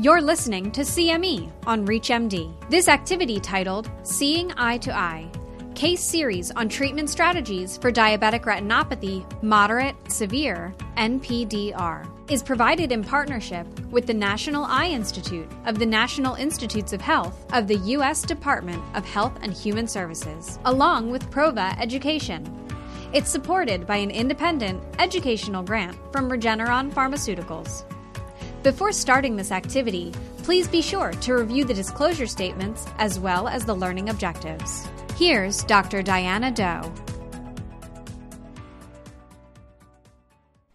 You're listening to CME on ReachMD. This activity titled Seeing Eye to Eye Case Series on Treatment Strategies for Diabetic Retinopathy Moderate Severe NPDR is provided in partnership with the National Eye Institute of the National Institutes of Health of the U.S. Department of Health and Human Services, along with Prova Education. It's supported by an independent educational grant from Regeneron Pharmaceuticals. Before starting this activity, please be sure to review the disclosure statements as well as the learning objectives. Here's Dr. Diana Do.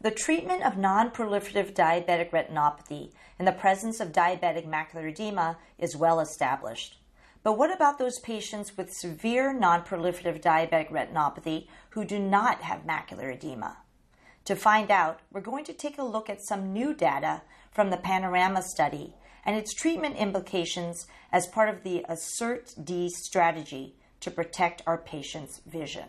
The treatment of non-proliferative diabetic retinopathy in the presence of diabetic macular edema is well established. But what about those patients with severe non-proliferative diabetic retinopathy who do not have macular edema? To find out, we're going to take a look at some new data from the Panorama study and its treatment implications as part of the ASSERT-D strategy to protect our patients' vision.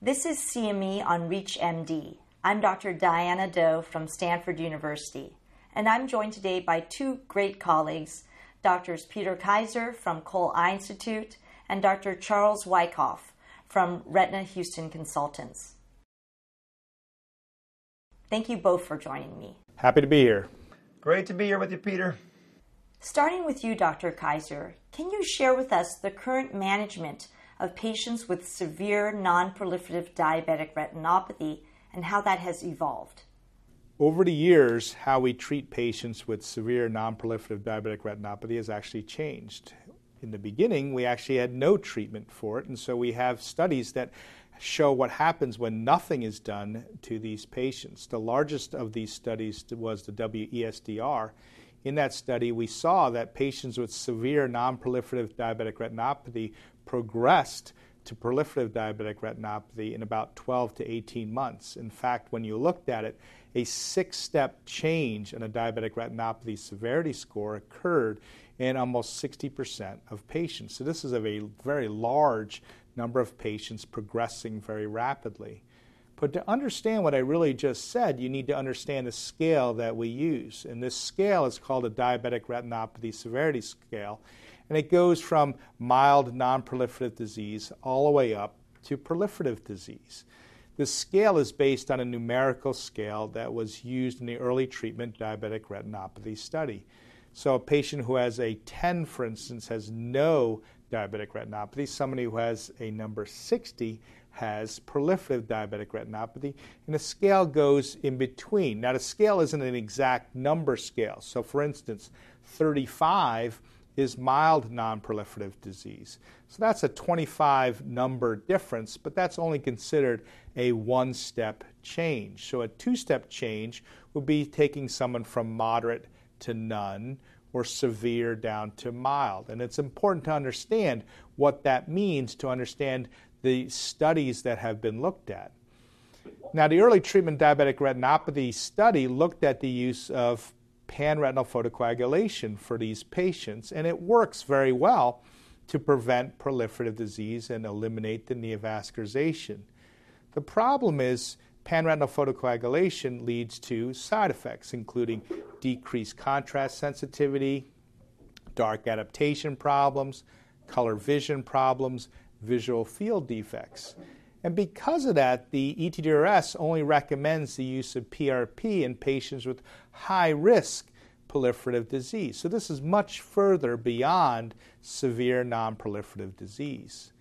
This is CME on ReachMD. I'm Dr. Diana Do from Stanford University, and I'm joined today by two great colleagues, Drs. Peter Kaiser from Cole Eye Institute and Dr. Charles Wykoff from Retina Houston Consultants. Thank you both for joining me. Happy to be here. Great to be here with you, Peter. Starting with you, Dr. Kaiser, can you share with us the current management of patients with severe non-proliferative diabetic retinopathy and how that has evolved. Over the years, how we treat patients with severe non-proliferative diabetic retinopathy has actually changed. In the beginning, we actually had no treatment for it, and so we have studies that show what happens when nothing is done to these patients. The largest of these studies was the WESDR. In that study, we saw that patients with severe non-proliferative diabetic retinopathy progressed to proliferative diabetic retinopathy in about 12 to 18 months. In fact, when you looked at it, a six step change in a diabetic retinopathy severity score occurred in almost 60% of patients. So, this is a very, very large number of patients progressing very rapidly. But to understand what I really just said, you need to understand the scale that we use. And this scale is called a diabetic retinopathy severity scale and it goes from mild non-proliferative disease all the way up to proliferative disease. The scale is based on a numerical scale that was used in the early treatment diabetic retinopathy study. So a patient who has a 10, for instance, has no diabetic retinopathy. Somebody who has a number 60 has proliferative diabetic retinopathy, and the scale goes in between. Now, the scale isn't an exact number scale. So, for instance, 35 is mild non-proliferative disease. So that's a 25 number difference, but that's only considered a one step change. So a two step change would be taking someone from moderate to none or severe down to mild. And it's important to understand what that means to understand the studies that have been looked at. Now, the early treatment diabetic retinopathy study looked at the use of panretinal photocoagulation for these patients, and it works very well to prevent proliferative disease and eliminate the neovascularization. The problem is panretinal photocoagulation leads to side effects, including decreased contrast sensitivity, dark adaptation problems, color vision problems, visual field defects. And because of that, the ETDRS only recommends the use of PRP in patients with high risk proliferative disease. So this is much further beyond severe non-proliferative disease.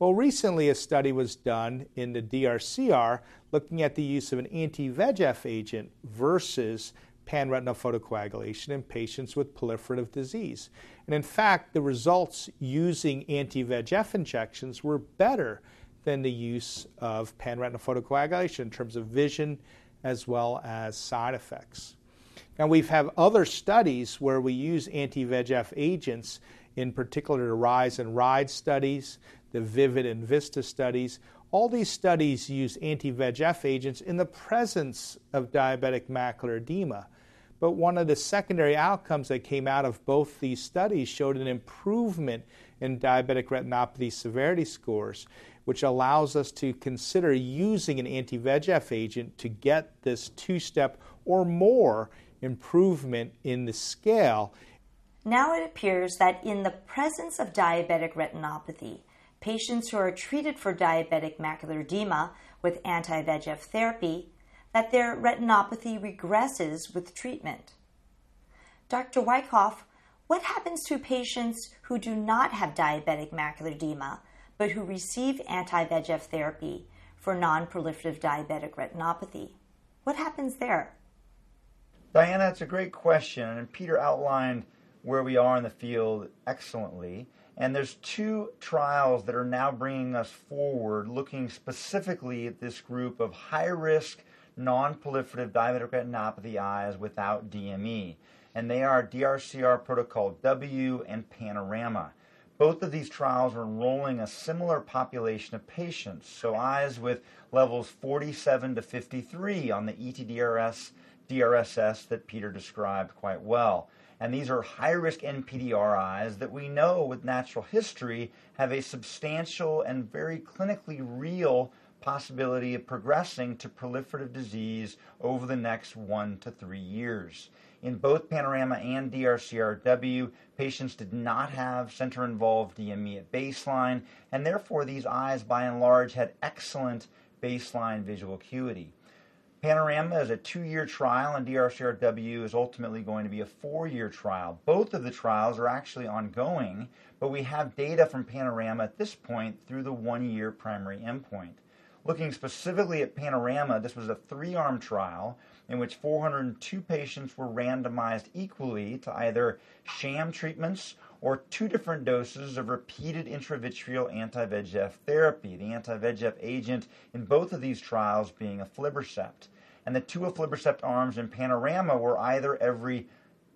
Well, recently a study was done in the DRCR looking at the use of an anti-VEGF agent versus panretinal photocoagulation in patients with proliferative disease. And in fact, the results using anti-VEGF injections were better than the use of panretinal photocoagulation in terms of vision as well as side effects. Now, we've have other studies where we use anti-VEGF agents, in particular the RISE and RIDE studies, the VIVID and VISTA studies. All these studies use anti-VEGF agents in the presence of diabetic macular edema. But one of the secondary outcomes that came out of both these studies showed an improvement in diabetic retinopathy severity scores which allows us to consider using an anti VEGF agent to get this two step or more improvement in the scale. Now it appears that in the presence of diabetic retinopathy, patients who are treated for diabetic macular edema with anti VEGF therapy, that their retinopathy regresses with treatment. Dr. Wykoff, what happens to patients who do not have diabetic macular edema but who receive anti VEGF therapy for non proliferative diabetic retinopathy? What happens there? Diana, it's a great question, and Peter outlined where we are in the field excellently. And there's two trials that are now bringing us forward, looking specifically at this group of high risk non proliferative diabetic retinopathy eyes without DME. And they are DRCR Protocol W and Panorama. Both of these trials are enrolling a similar population of patients, so eyes with levels 47 to 53 on the ETDRS DRSS that Peter described quite well. And these are high risk NPDR eyes that we know with natural history have a substantial and very clinically real possibility of progressing to proliferative disease over the next one to three years. In both Panorama and DRCRW, patients did not have center involved DME at baseline, and therefore these eyes by and large had excellent baseline visual acuity. Panorama is a two year trial, and DRCRW is ultimately going to be a four year trial. Both of the trials are actually ongoing, but we have data from Panorama at this point through the one year primary endpoint. Looking specifically at Panorama, this was a three arm trial in which 402 patients were randomized equally to either sham treatments or two different doses of repeated intravitreal anti VEGF therapy, the anti VEGF agent in both of these trials being aflibercept. And the two aflibercept arms in Panorama were either every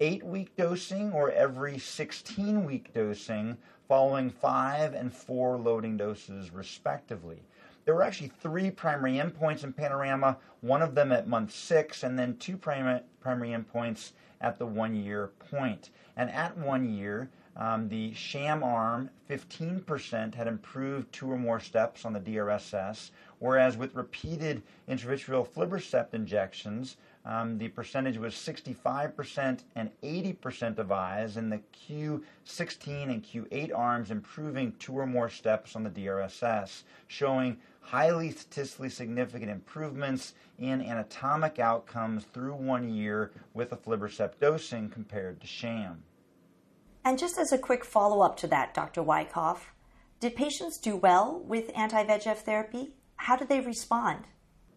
eight week dosing or every 16 week dosing, following five and four loading doses, respectively. There were actually three primary endpoints in Panorama, one of them at month six, and then two primary, endpoints at the one year point. And at one year, um, the sham arm, 15% had improved two or more steps on the DRSS, whereas with repeated intravitreal aflibercept injections, um, the percentage was 65% and 80% of eyes in the Q16 and Q8 arms improving two or more steps on the DRSS, showing highly statistically significant improvements in anatomic outcomes through one year with aflibercept dosing compared to sham. And just as a quick follow up to that, Dr. Wykoff, did patients do well with anti VEGF therapy? How do they respond?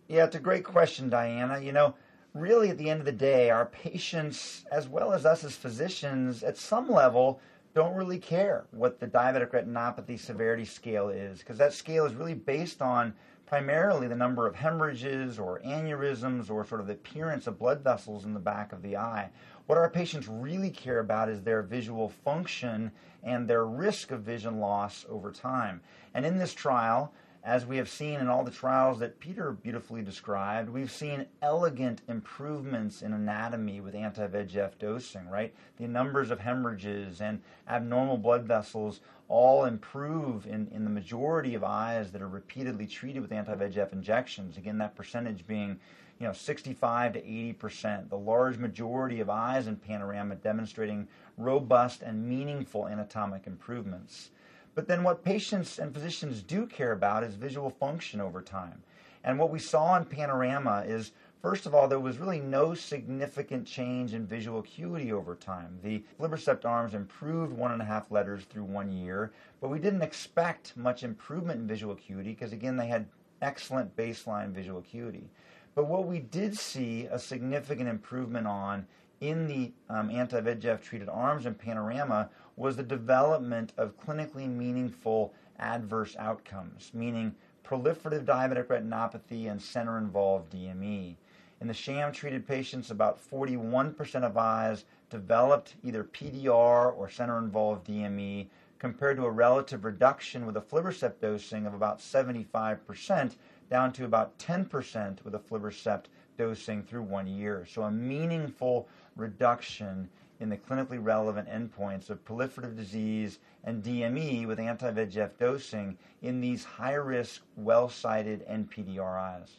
Yeah, it's a great question, Diana. You know, really at the end of the day, our patients, as well as us as physicians, at some level, don't really care what the diabetic retinopathy severity scale is because that scale is really based on primarily the number of hemorrhages or aneurysms or sort of the appearance of blood vessels in the back of the eye. What our patients really care about is their visual function and their risk of vision loss over time. And in this trial, as we have seen in all the trials that Peter beautifully described, we've seen elegant improvements in anatomy with anti VEGF dosing, right? The numbers of hemorrhages and abnormal blood vessels all improve in, in the majority of eyes that are repeatedly treated with anti VEGF injections. Again, that percentage being you know 65 to 80 percent. The large majority of eyes in panorama demonstrating robust and meaningful anatomic improvements. But then what patients and physicians do care about is visual function over time. And what we saw in Panorama is, first of all, there was really no significant change in visual acuity over time. The aflibercept arms improved one and a half letters through one year, but we didn't expect much improvement in visual acuity because, again, they had excellent baseline visual acuity. But what we did see a significant improvement on in the um, anti VEGF treated arms in Panorama was the development of clinically meaningful adverse outcomes, meaning proliferative diabetic retinopathy and center involved DME. In the sham treated patients, about 41% of eyes developed either PDR or center involved DME, compared to a relative reduction with a aflibercept dosing of about 75%, down to about 10% with a aflibercept dosing through one year. So, a meaningful reduction in the clinically relevant endpoints of proliferative disease and DME with anti VEGF dosing in these high risk, well cited NPDR eyes.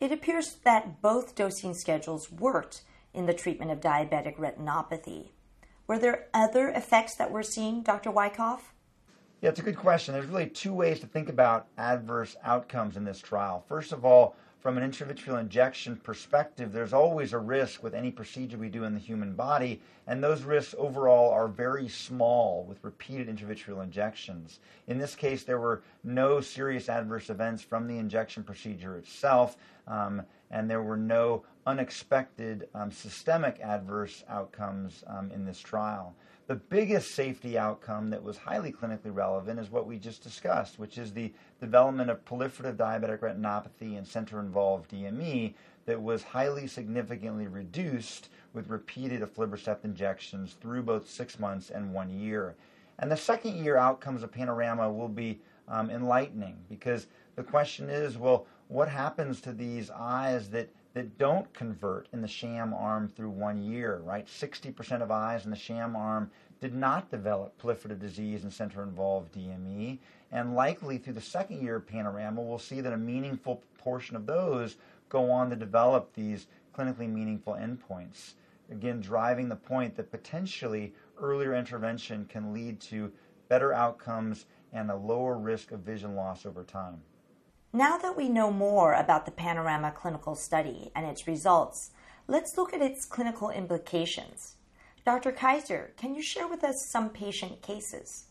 It appears that both dosing schedules worked in the treatment of diabetic retinopathy. Were there other effects that we're seeing, Dr. Wykoff? Yeah, it's a good question. There's really two ways to think about adverse outcomes in this trial. First of all, from an intravitreal injection perspective, there's always a risk with any procedure we do in the human body, and those risks overall are very small with repeated intravitreal injections. In this case, there were no serious adverse events from the injection procedure itself, um, and there were no unexpected um, systemic adverse outcomes um, in this trial. The biggest safety outcome that was highly clinically relevant is what we just discussed, which is the development of proliferative diabetic retinopathy and center involved DME that was highly significantly reduced with repeated aflibercept injections through both six months and one year. And the second year outcomes of Panorama will be um, enlightening because the question is well, what happens to these eyes that that don't convert in the sham arm through one year, right? 60% of eyes in the sham arm did not develop proliferative disease and center involved DME. And likely through the second year of Panorama, we'll see that a meaningful portion of those go on to develop these clinically meaningful endpoints. Again, driving the point that potentially earlier intervention can lead to better outcomes and a lower risk of vision loss over time. Now that we know more about the Panorama clinical study and its results, let's look at its clinical implications. Dr. Kaiser, can you share with us some patient cases?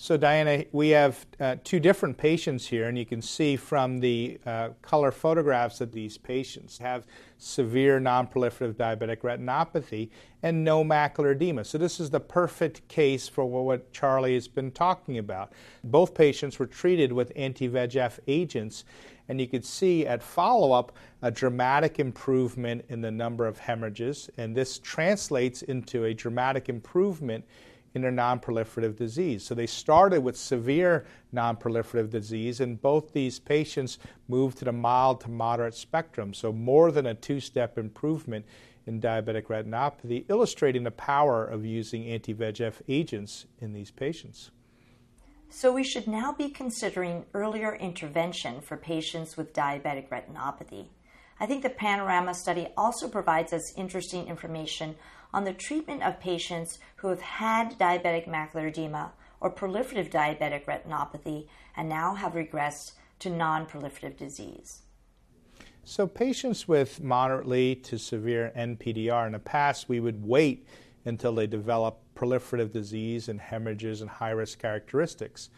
So, Diana, we have uh, two different patients here, and you can see from the uh, color photographs that these patients have severe nonproliferative diabetic retinopathy and no macular edema. So, this is the perfect case for what Charlie has been talking about. Both patients were treated with anti VEGF agents, and you could see at follow up a dramatic improvement in the number of hemorrhages, and this translates into a dramatic improvement in their nonproliferative disease. So they started with severe nonproliferative disease, and both these patients moved to the mild to moderate spectrum, so more than a two step improvement in diabetic retinopathy, illustrating the power of using anti VEGF agents in these patients. So, we should now be considering earlier intervention for patients with diabetic retinopathy. I think the Panorama study also provides us interesting information on the treatment of patients who have had diabetic macular edema or proliferative diabetic retinopathy and now have regressed to non proliferative disease. So, patients with moderately to severe NPDR, in the past, we would wait until they develop proliferative disease and hemorrhages and high risk characteristics.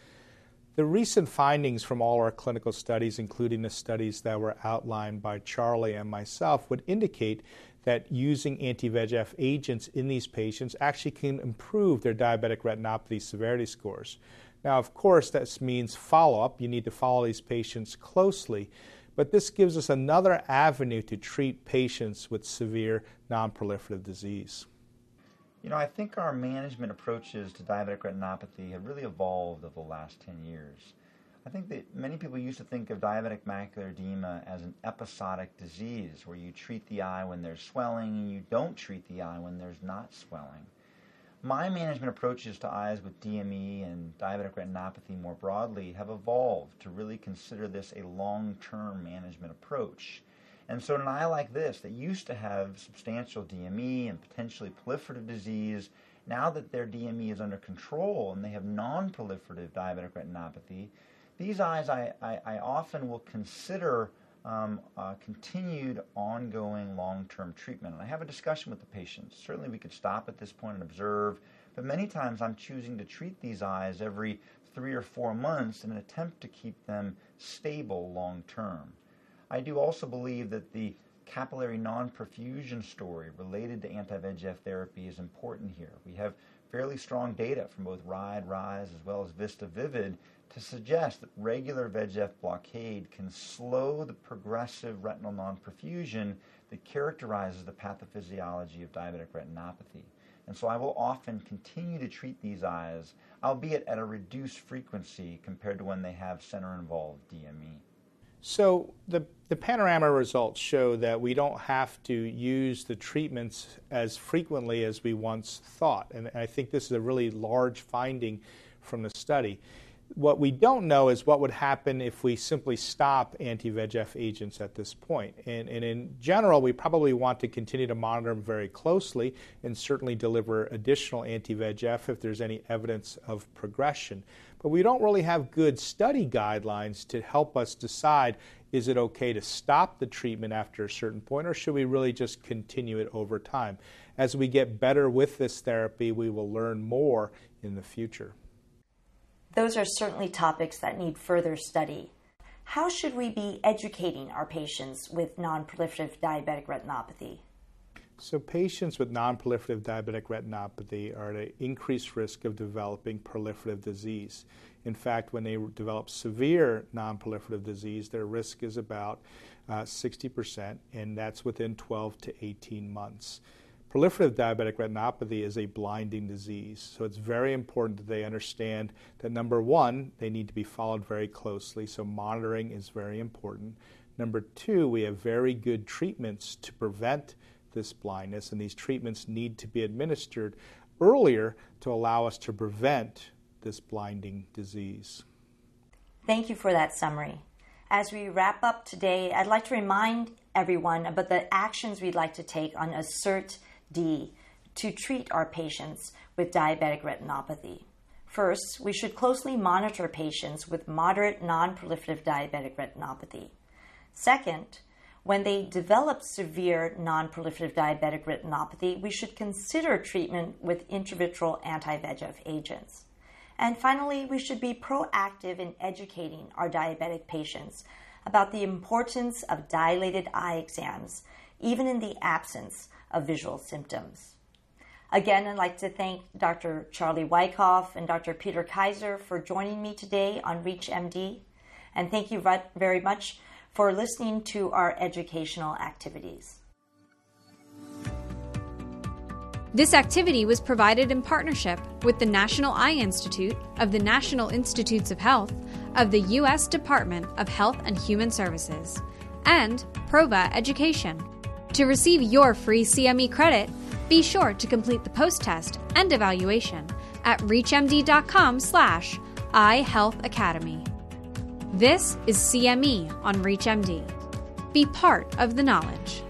The recent findings from all our clinical studies, including the studies that were outlined by Charlie and myself, would indicate that using anti VEGF agents in these patients actually can improve their diabetic retinopathy severity scores. Now, of course, that means follow up. You need to follow these patients closely, but this gives us another avenue to treat patients with severe non-proliferative disease. You know, I think our management approaches to diabetic retinopathy have really evolved over the last 10 years. I think that many people used to think of diabetic macular edema as an episodic disease where you treat the eye when there's swelling and you don't treat the eye when there's not swelling. My management approaches to eyes with DME and diabetic retinopathy more broadly have evolved to really consider this a long term management approach. And so, an eye like this that used to have substantial DME and potentially proliferative disease, now that their DME is under control and they have non proliferative diabetic retinopathy, these eyes I, I, I often will consider um, uh, continued ongoing long term treatment. And I have a discussion with the patients. Certainly, we could stop at this point and observe, but many times I'm choosing to treat these eyes every three or four months in an attempt to keep them stable long term. I do also believe that the capillary non perfusion story related to anti VEGF therapy is important here. We have fairly strong data from both RIDE, RISE, as well as VISTA Vivid to suggest that regular VEGF blockade can slow the progressive retinal non-perfusion that characterizes the pathophysiology of diabetic retinopathy. And so I will often continue to treat these eyes, albeit at a reduced frequency compared to when they have center involved DME. So the, the panorama results show that we don't have to use the treatments as frequently as we once thought. And I think this is a really large finding from the study What we don't know is what would happen if we simply stop anti VEGF agents at this point. And, and, in general, we probably want to continue to monitor them very closely and certainly deliver additional anti VEGF if there's any evidence of progression. But we don't really have good study guidelines to help us decide is it okay to stop the treatment after a certain point or should we really just continue it over time? As we get better with this therapy, we will learn more in the future. Those are certainly topics that need further study. How should we be educating our patients with non-proliferative diabetic retinopathy? So, patients with non-proliferative diabetic retinopathy are at an increased risk of developing proliferative disease. In fact, when they develop severe non-proliferative disease, their risk is about uh, 60%, and that's within 12 to 18 months. Proliferative diabetic retinopathy is a blinding disease, so it's very important that they understand that number one, they need to be followed very closely, so monitoring is very important. Number two, we have very good treatments to prevent this blindness, and these treatments need to be administered earlier to allow us to prevent this blinding disease. Thank you for that summary. As we wrap up today, I'd like to remind everyone about the actions we'd like to take on ASSERT D to treat our patients with diabetic retinopathy. First, we should closely monitor patients with moderate non proliferative diabetic retinopathy. Second, when they develop severe non proliferative diabetic retinopathy, we should consider treatment with intravitreal anti VEGF agents. And finally, we should be proactive in educating our diabetic patients about the importance of dilated eye exams, even in the absence of visual symptoms. Again, I'd like to thank Dr. Charlie Wykoff and Dr. Peter Kaiser for joining me today on ReachMD. And thank you very much for listening to our educational activities. This activity was provided in partnership with the National Eye Institute of the National Institutes of Health of the U.S. Department of Health and Human Services and Prova Education. To receive your free CME credit, be sure to complete the post-test and evaluation at reachmd.com slash iHealthAcademy. This is CME on ReachMD. Be part of the knowledge.